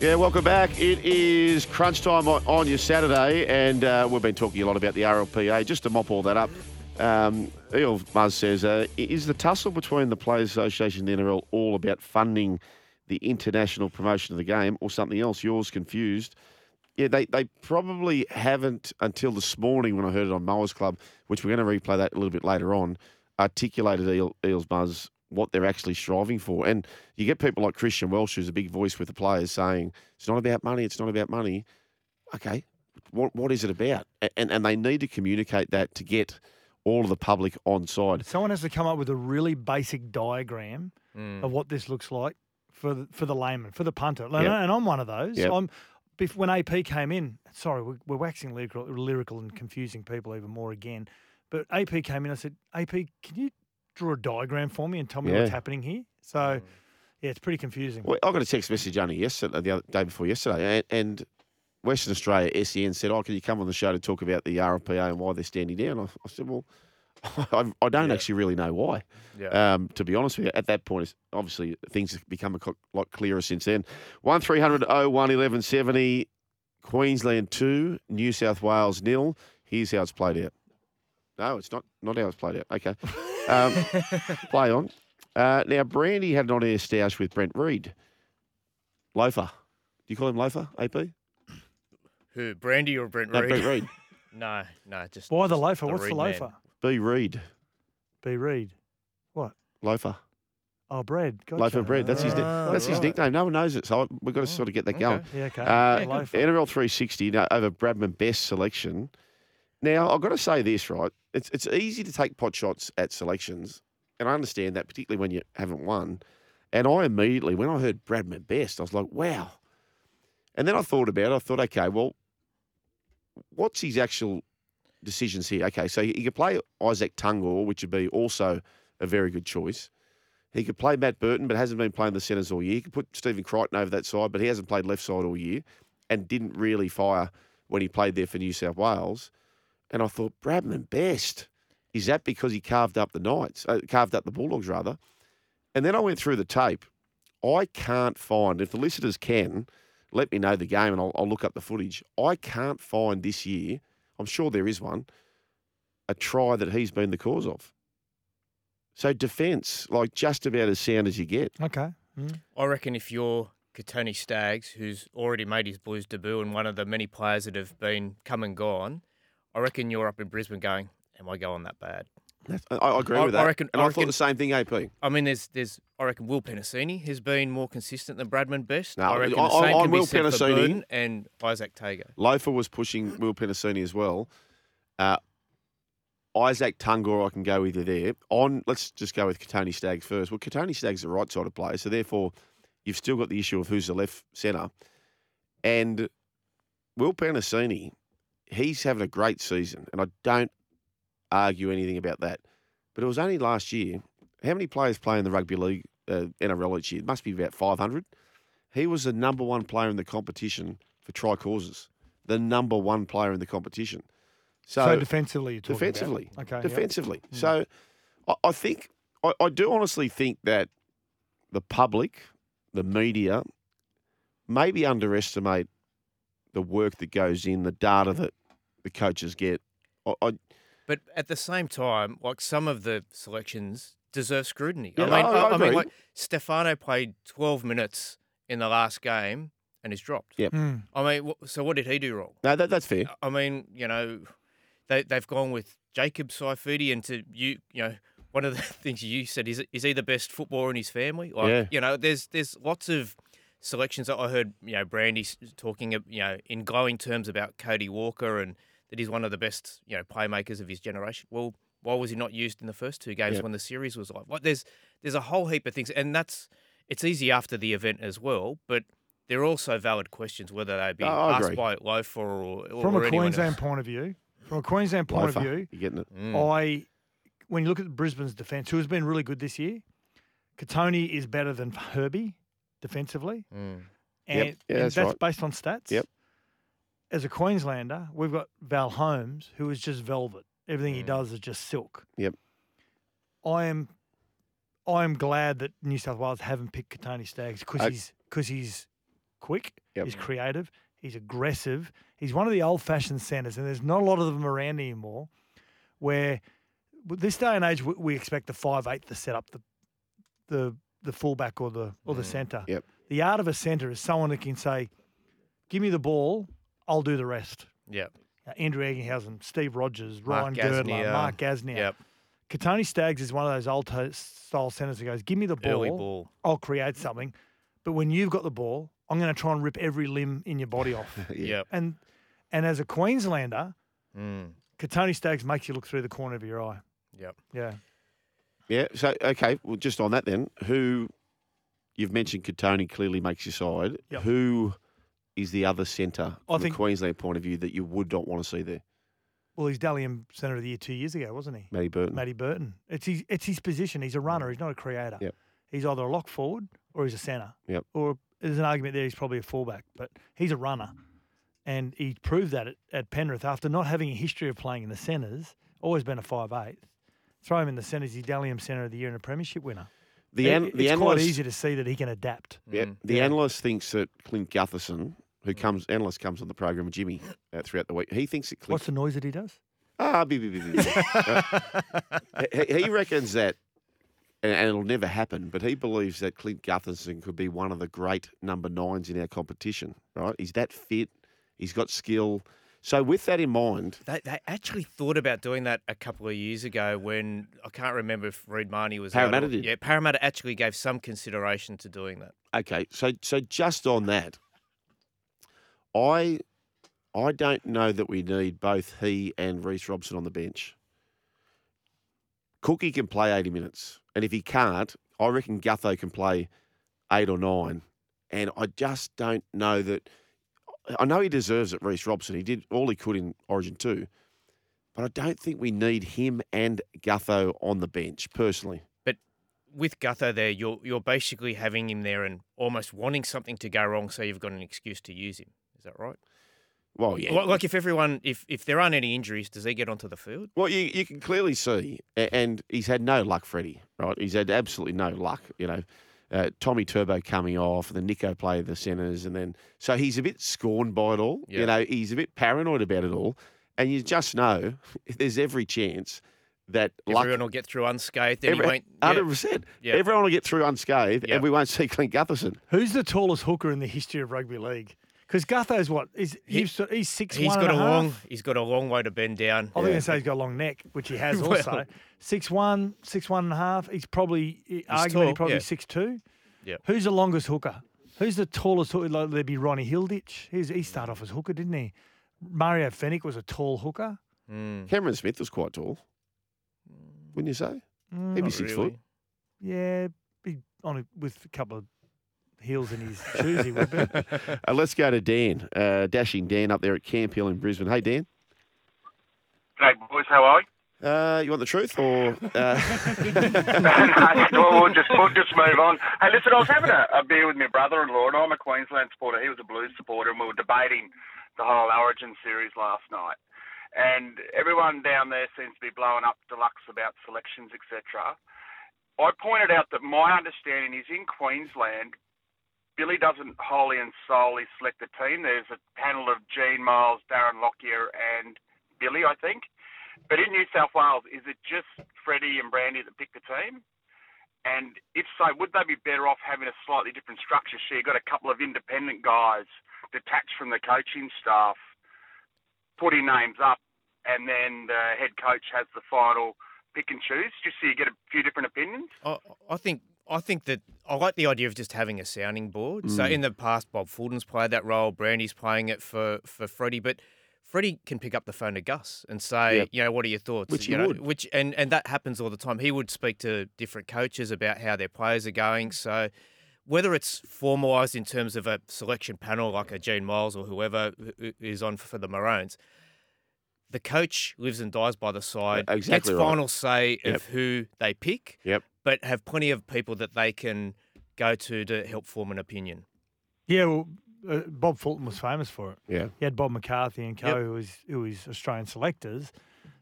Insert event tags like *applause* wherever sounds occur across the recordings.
Yeah, welcome back. It is crunch time on, on your Saturday, and uh, we've been talking a lot about the RLPA. Just to mop all that up, um, Eel Muzz says, uh, is the tussle between the Players Association and the NRL all about funding the international promotion of the game or something else? Yours confused. Yeah, they, they probably haven't until this morning when I heard it on Mowers Club, which we're going to replay that a little bit later on, articulated Eel, Eels Buzz what they're actually striving for. And you get people like Christian Welch, who's a big voice with the players, saying, it's not about money, it's not about money. Okay, what, what is it about? And, and they need to communicate that to get all of the public on side. Someone has to come up with a really basic diagram Mm. of what this looks like for the, for the layman, for the punter. And, Yep. and I'm one of those. Yep. I'm bef- when AP came in. Sorry, we're, we're waxing lyrical, lyrical and confusing people even more again. But AP came in. I said, AP, can you draw a diagram for me and tell me what's happening here? So, yeah, it's pretty confusing. Well, I got a text message only yesterday, the other day before yesterday, and, and Western Australia SEN said, "Oh, can you come on the show to talk about the RPA and why they're standing down?" I, I said, "Well, *laughs* I, I don't Yeah. actually really know why." Yeah. Um, to be honest with you, at that point, obviously things have become a lot clearer since then. One 01 1170, Queensland two, New South Wales nil. Here's how it's played out. No, it's not not how it's played out. Okay, *laughs* um, play on. Uh, now, Brandy had an on-air stoush with Brent Read. Loafer. Do you call him Loafer, AP? Who? Brandy or Brent No, Read? Brent Read. *laughs* no, no, just Why the just loafer? What's the Read man. loafer? B. Read. B. Read. What? Loafer. Oh, bread. Gotcha. Loafer Bread. That's his, ni- Ah, that's his right. nickname. No one knows it, so we've got to Oh, sort of get that okay. going. Yeah, okay. Uh, loafer. NRL 360 no, over Bradman Best selection. Now, I've got to say this, right? It's it's easy to take pot shots at selections, and I understand that, particularly when you haven't won. And I immediately, when I heard Bradman Best, I was like, wow. And then I thought about it. I thought, okay, well, what's his actual decisions here? Okay, so he could play Izack Tago, which would be also a very good choice. He could play Matt Burton, but hasn't been playing the centres all year. He could put Stephen Crichton over that side, but he hasn't played left side all year and didn't really fire when he played there for New South Wales. And I thought, Bradman Best, is that because he carved up the Knights, uh, carved up the Bulldogs rather? And then I went through the tape. I can't find, if the listeners can, let me know the game and I'll, I'll look up the footage. I can't find this year, I'm sure there is one, a try that he's been the cause of. So defence, like just about as sound as you get. Okay. Mm. I reckon if you're Kotoni Staggs, who's already made his Blues debut and one of the many players that have been come and gone, I reckon you're up in Brisbane going, "Am I going that bad?" I, I agree I- with I that. reckon- and I I, thought the same thing, AP. I mean, there's, there's, I reckon Will Penisini has been more consistent than Bradman Best. No, I reckon I- the I- same I'm can be Will said for. And Izack Tago. Loafer was pushing Will Penisini as well. Uh, Izack Tago, I can go with you there. On, let's just go with Kotoni Staggs first. Well, Kotoni Staggs is the right side of player, so therefore you've still got the issue of who's the left centre. And Will Penisini, he's having a great season, and I don't argue anything about that. But it was only last year. How many players play in the rugby league uh, NRL each year? It must be about 500. He was the number one player in the competition for try causes, the number one player in the competition. So, So, defensively, you're talking about? defensively, Okay. defensively. Mm. So I, I think I, I do honestly think that the public, the media, maybe underestimate the work that goes in, the data that the coaches get. I, I, But at the same time, like some of the selections deserve scrutiny. Yeah, I mean, I- I, I I mean, like Stefano played 12 minutes in the last game and is dropped. Yep. Mm. I mean, so what did he do wrong? no, that, that's fair. I mean, you know, they they've gone with Jacob Saifiti, and to you, you know, one of the *laughs* things you said is is he the best footballer in his family? Like, Yeah. you know, there's there's lots of selections that I heard, you know, Brandy talking, of, you know, in glowing terms about Cody Walker and that he's one of the best, you know, playmakers of his generation. Well, why was he not used in the first two games Yeah. when the series was like? What there's there's a whole heap of things, and that's it's easy after the event as well, but. There are also valid questions whether they be Oh, asked by Loafer or, or From or a Queensland else. point of view, from a Queensland point of view, You're getting it. Mm. I, when you look at Brisbane's defence, who has been really good this year, Kotoni is better than Herbie defensively, Mm. and, Yep. Yeah, and that's that's right. based on stats. Yep. As a Queenslander, we've got Val Holmes, who is just velvet. Everything he Mm. does is just silk. Yep. I am, I am glad that New South Wales haven't picked Kotoni Staggs because he's because he's quick. Yep. He's creative. He's aggressive. He's one of the old-fashioned centres, and there's not a lot of them around anymore. Where, this day and age, we, we expect the five eight to set up the, the the fullback or the or the centre. Yep. The art of a centre is someone who can say, "Give me the ball, I'll do the rest." Yeah. Uh, Andrew Ettingshausen, Steve Rogers, Ryan Mark Girdler, Gasnier. Mark Gasnier. Yep. Kotoni Staggs is one of those old to- style centres who goes, "Give me the ball, Early ball. I'll create something." But when you've got the ball, I'm going to try and rip every limb in your body off. *laughs* Yep. and and as a Queenslander, Mm. Kotoni Staggs makes you look through the corner of your eye. Yep. Yeah. Yeah. So okay, well, just on that then, who you've mentioned Kotoni clearly makes your side. Yep. Who is the other centre I from think- a Queensland point of view that you would not want to see there? Well, he's Dally M Centre of the Year two years ago, wasn't he? Matty Burton. Matty Burton. It's his, it's his position. He's a runner. Mm. He's not a creator. Yep. He's either a lock forward or he's a centre. Yep. Or there's an argument there he's probably a fullback, but he's a runner. And he proved that at, at Penrith after not having a history of playing in the centres, always been a five eight. Throw him in the centres, he's Dally M Centre of the Year and a premiership winner. The It- an, it's the quite analyst, easy to see that he can adapt. yeah, Mm. the Yeah. analyst thinks that Clint Gutherson, who comes analyst comes on the program with Jimmy uh, throughout the week, he thinks that Clint What's the noise that he does? Ah, be, be, be, be, be. he, he reckons that, and, and it'll never happen, but he believes that Clint Gutherson could be one of the great number nines in our competition, right? He's that fit, he's got skill. So, with that in mind, They, they actually thought about doing that a couple of years ago when I can't remember if Reed Mahoney was Parramatta or- did. Yeah, Parramatta actually gave some consideration to doing that. okay, so so just on that, I I don't know that we need both he and Reece Robson on the bench. Cookie can play 80 minutes. And if he can't, I reckon Gutho can play eight or nine. And I just don't know that. I know he deserves it, Reece Robson. He did all he could in Origin 2. But I don't think we need him and Gutho on the bench, personally. But with Gutho there, you're you're basically having him there and almost wanting something to go wrong, so you've got an excuse to use him. Is that right? Well, yeah. Like- Like if everyone, if if there aren't any injuries, does he get onto the field? Well, you, you can clearly see, and he's had no luck, Freddie, right? He's had absolutely no luck, you know. Uh, Tommy Turbo coming off, the then Nico played the centres, and then so he's a bit scorned by it all. Yeah. You know, he's a bit paranoid about it all, and you just know *laughs* there's every chance that luck. Everyone will get through unscathed. Every- won't. 100%. Yeah. Everyone will get through unscathed, Yeah. and we won't see Clint Gutherson. Who's the tallest hooker in the history of rugby league? Because Gutho's what? Is He- he's, he's six He's one got and a half? long. He's got a long way to bend down. I was going to say he's got a long neck, which he has *laughs* Well- also. Six one, six one and a half. He's probably arguably tall, probably yeah. six two. Yep. Who's the longest hooker? Who's the tallest hooker? Like, there'd be Ronnie Hilditch. He's, he started off as hooker, didn't he? Mario Fenech was a tall hooker. Mm, Cameron Smith was quite tall, wouldn't you say? Mm, He'd six really. foot. yeah, be on a, with a couple of heels in his shoes. He would be. *laughs* Uh, let's go to Dan, uh, dashing Dan up there at Camp Hill in Brisbane. Hey, Dan. G'day, boys. How are you? Uh, you want the truth or? Uh, *laughs* well, we'll just we'll just move on. Hey, listen, I was having a, a beer with my brother-in-law, and I'm a Queensland supporter. He was a Blues supporter, and we were debating the whole Origin series last night. And everyone down there seems to be blowing up deluxe about selections, etc. I pointed out that my understanding is in Queensland, Billy doesn't wholly and solely select the team. There's a panel of Gene Miles, Darren Lockyer, and Billy, I think. But in New South Wales, is it just Freddie and Brandy that pick the team? And if so, would they be better off having a slightly different structure? So you've got a couple of independent guys detached from the coaching staff, putting names up, and then the head coach has the final pick and choose, just so you get a few different opinions. I, I think I think that I like the idea of just having a sounding board. So mm. in the past, Bob Fulton's played that role. Brandy's playing it for for Freddie, but Freddie can pick up the phone to Gus and say, Yep. you know, what are your thoughts? Which you he know, would. which and and that happens all the time. He would speak to different coaches about how their players are going. So whether it's formalised in terms of a selection panel like a Gene Miles or whoever is on for the Maroons. The coach lives and dies by the side. exactly Gets right. final say Yep. of who they pick yep. But have plenty of people that they can go to to help form an opinion. yeah, well, uh, Bob Fulton was famous for it. Yeah. He had Bob McCarthy and co, Yep. who was who was Australian selectors,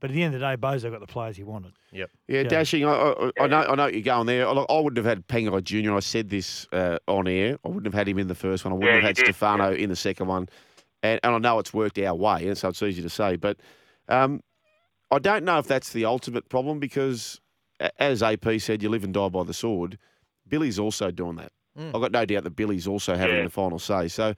But at the end of the day, Bozo got the players he wanted. Yeah, Yeah. dashing. I, I, I know. I know you're going there. Look, I wouldn't have had Pengai Junior. I said this uh, on air. I wouldn't have had him in the first one. I wouldn't Yeah, have had did, Stefano in the second one. And, and I know it's worked our way, and so it's easy to say. But um, I don't know if that's the ultimate problem because, a- as AP said, you live and die by the sword. Billy's also doing that. Mm. I've got no doubt that Billy's also having Yeah. the final say. So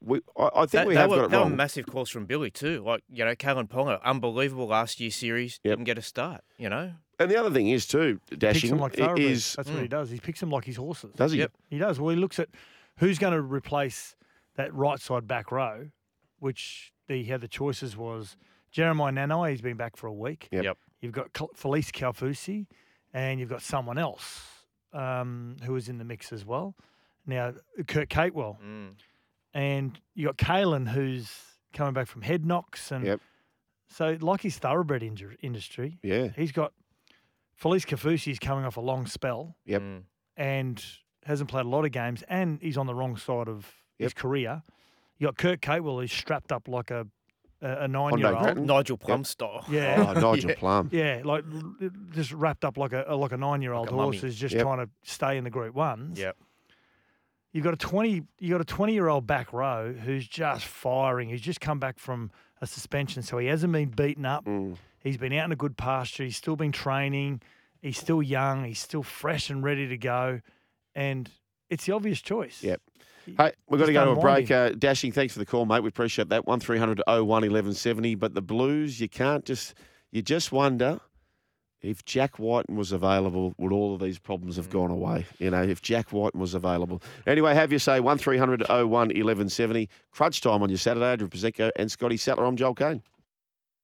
we, I, I think That, we have were, got it that were wrong. massive calls from Billy too. Like you know, Kalyn Ponga, unbelievable last year's series. Yep. Didn't get a start. You know, and the other thing is too, Picks dashing like is That's what he does. He picks them like his horses. does he? Yep. He does. Well, he looks at who's going to replace that right side back row, which he had the choices was Jeremiah Nanai. He's been back for a week. Yep. Yep. You've got Felise Kaufusi, and you've got someone else um, who is in the mix as well. Now, Kurt Capewell, mm. and you got Kalyn, who's coming back from head knocks, and Yep. so like his thoroughbred injur- industry, Yeah. he's got Felise Kaufusi's coming off a long spell Yep. Mm. and hasn't played a lot of games, and he's on the wrong side of his career. You got Kurt Capewell, who's strapped up like a a, a nine year old. Nigel Plum style. Yeah. Oh, *laughs* Nigel Yeah. Plum. Yeah, like just wrapped up like a like a nine year old Like a mummy. horse who's just Yep. trying to stay in the Group Ones. Yep. You've got a twenty you got a twenty year old back row who's just firing. He's just come back from a suspension, so he hasn't been beaten up. Mm. He's been out in a good pasture. He's still been training. He's still young. He's still fresh and ready to go. And it's the obvious choice. Yep. Hey, we've got to go to a break. Uh, Dashing, thanks for the call, mate. We appreciate that. 1300 01 1170. But the Blues, you can't just, you just wonder if Jack Wighton was available, would all of these problems have gone away? You know, if Jack Wighton was available. Anyway, have you say 1300 01 1170. Crunch time on your Saturday. Adrian Proszenko and Scotty Sattler. I'm Joel Caine.